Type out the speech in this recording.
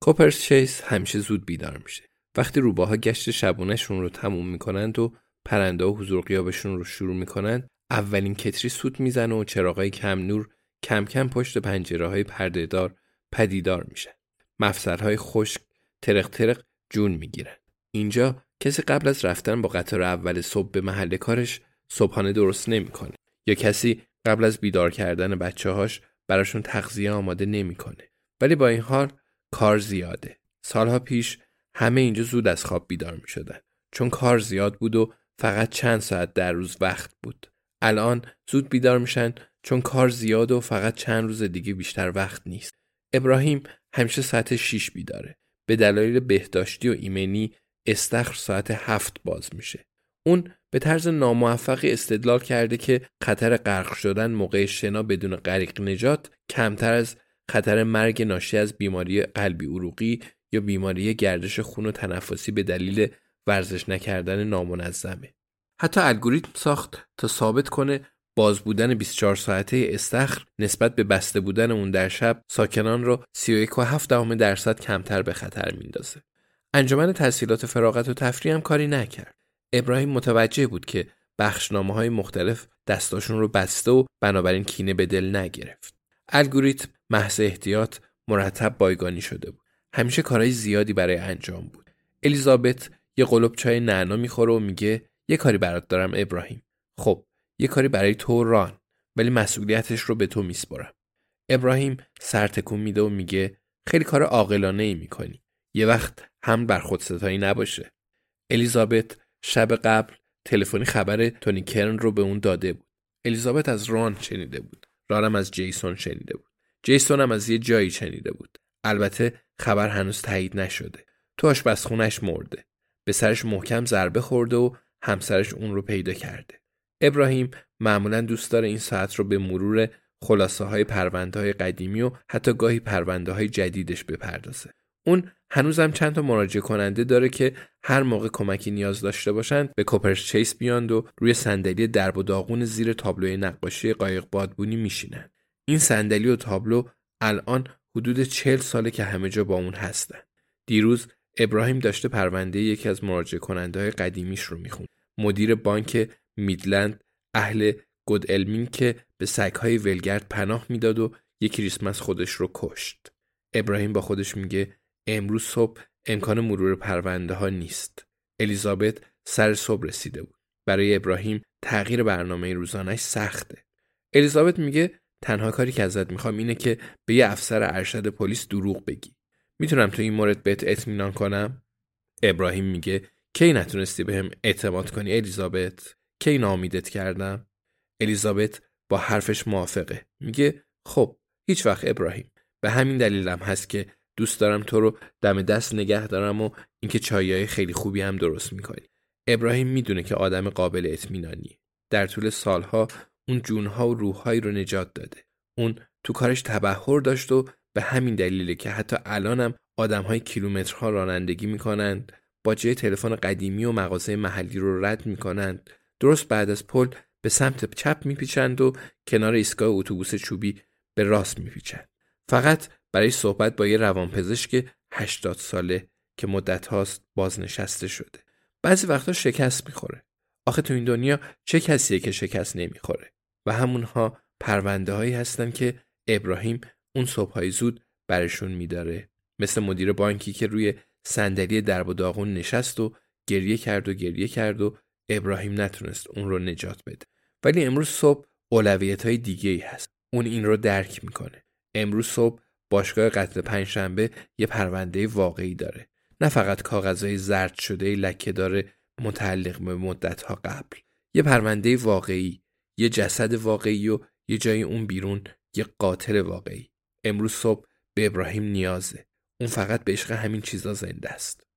کوپرس چیس همیشه زود بیدار میشه. وقتی روباها گشت شبونهشون رو تموم می‌کنند و پرنده و حضور قیابشون رو شروع می‌کنند اولین کتری سوت می‌زنه و چراغای کم نور کم کم پشت پنجره های پردهدار پدیدار میشن. مفصلهای خشک ترق ترق جون می‌گیرن. اینجا کسی قبل از رفتن با قطار اول صبح به محل کارش صبحانه درست نمی‌کنه. یا کسی قبل از بیدار کردن بچه هاش براشون تغذیه آماده نمی‌کنه. ولی با این حال کار زیاده. سالها پیش همه اینجا زود از خواب بیدار می شدن چون کار زیاد بود و فقط چند ساعت در روز وقت بود. الان زود بیدار میشن چون کار زیاد و فقط چند روز دیگه بیشتر وقت نیست. ابراهیم همیشه ساعت 6 بیداره. به دلایل بهداشتی و ایمنی استخر ساعت هفت باز میشه. اون به طرز ناموفقی استدلال کرده که خطر غرق شدن موقع شنا بدون غریق نجات کمتر از خطر مرگ ناشی از بیماری قلبی عروقی یا بیماری گردش خون و تنفسی به دلیل ورزش نکردن نامنظمه. حتی الگوریتم ساخت تا ثابت کنه باز بودن 24 ساعته استخر نسبت به بسته بودن اون در شب ساکنان رو 31.7 درصد کمتر به خطر میندازه. انجمن تحصیلات فراغت و تفریح هم کاری نکرد. ابراهیم متوجه بود که بخشنامه های مختلف دستاشون رو بسته و بنابراین کینه به دل نگرفت. الگوریتم محض احتیاط مرتب بایگانی شده بود. همیشه کارهای زیادی برای انجام بود. الیزابت یه قلب چای نعنا می‌خوره و میگه یه کاری برات دارم ابراهیم. خب یه کاری برای تو ران ولی مسئولیتش رو به تو میسپرم. ابراهیم سر تکون میده و میگه خیلی کار عاقلانه ای می‌کنی. یه وقت هم بر خود ستایی نباشه. الیزابت شب قبل تلفنی خبر تونی کرن رو به اون داده بود. الیزابت از ران شنیده بود. رانم از جیسون شنیده بود. جیسون هم از یه جایی شنیده بود. البته خبر هنوز تایید نشده. تو آشپزخونش مرده. به سرش محکم ضربه خورده و همسرش اون رو پیدا کرده. ابراهیم معمولا دوست داره این ساعت رو به مرور خلاصه های پرونده های قدیمی و حتی گاهی پرونده های جدیدش بپردازه. اون هنوزم چند تا مراجعه کننده داره که هر موقع کمکی نیاز داشته باشند به کوپرس چیس بیاند و روی صندلی درب و داغون زیر تابلوی نقاشی قایق بادبونی میشینن. این صندلی و تابلو الان حدود چهل ساله که همه جا با اون هستن. دیروز ابراهیم داشته پرونده یکی از مراجعه کننده های قدیمیش رو میخون. مدیر بانک میدلند اهل گود علمین که به سگهای ولگرد پناه می‌داد و یک کریسمس خودش رو کشت. ابراهیم با خودش میگه امروز صبح امکان مرور پرونده ها نیست. الیزابت سر صبح رسیده بود. برای ابراهیم تغییر برنامه روزانش سخته. الیزابت میگه تنها کاری که ازت می‌خوام اینه که به یه افسر ارشد پلیس دروغ بگی. می‌تونم تو این مورد بهت اطمینان کنم؟ ابراهیم میگه کی نتونستی بهم اعتماد کنی الیزابت؟ کی نامیدت کردم؟ الیزابت با حرفش موافقه. میگه خب هیچ وقت ابراهیم به همین دلیلم هست که دوست دارم تو رو دم دست نگه دارم و اینکه چایای خیلی خوبی هم درست می‌کنی. ابراهیم می‌دونه که آدم قابل اطمینانی. در طول سالها اون جونها و روحهایی رو نجات داده. اون تو کارش تبهر داشت و به همین دلیله که حتی الانم آدمهای کیلومترها رانندگی می‌کنند جای تلفن قدیمی و مغازه محلی رو رد می‌کنند درست بعد از پل به سمت چپ میپیچند و کنار ایستگاه اتوبوس چوبی به راست میپیچند. فقط برای صحبت با یه روانپزشک 80 ساله که مدت هاست بازنشسته شده. بعضی وقتا شکست می‌خوره. آخه تو این دنیا چه کسیه که شکست نمی‌خوره؟ و همونها پرونده هایی هستن که ابراهیم اون صبحهای زود برشون میداره. مثل مدیر بانکی که روی صندلی درب و داغون نشست و گریه کرد و گریه کرد و ابراهیم نتونست اون رو نجات بده. ولی امروز صبح اولویت های دیگه ای هست. اون این رو درک می‌کنه. امروز صبح باشگاه قتل پنجشنبه یه پرونده واقعی داره. نه فقط کاغذهای زرد شده لکه داره متعلق به مدت ها قبل. یه پرونده واقعی. یه جسد واقعی و یه جای اون بیرون یه قاتل واقعی. امروز صبح به ابراهیم نیازه. اون فقط به عشق همین چیزا زنده است.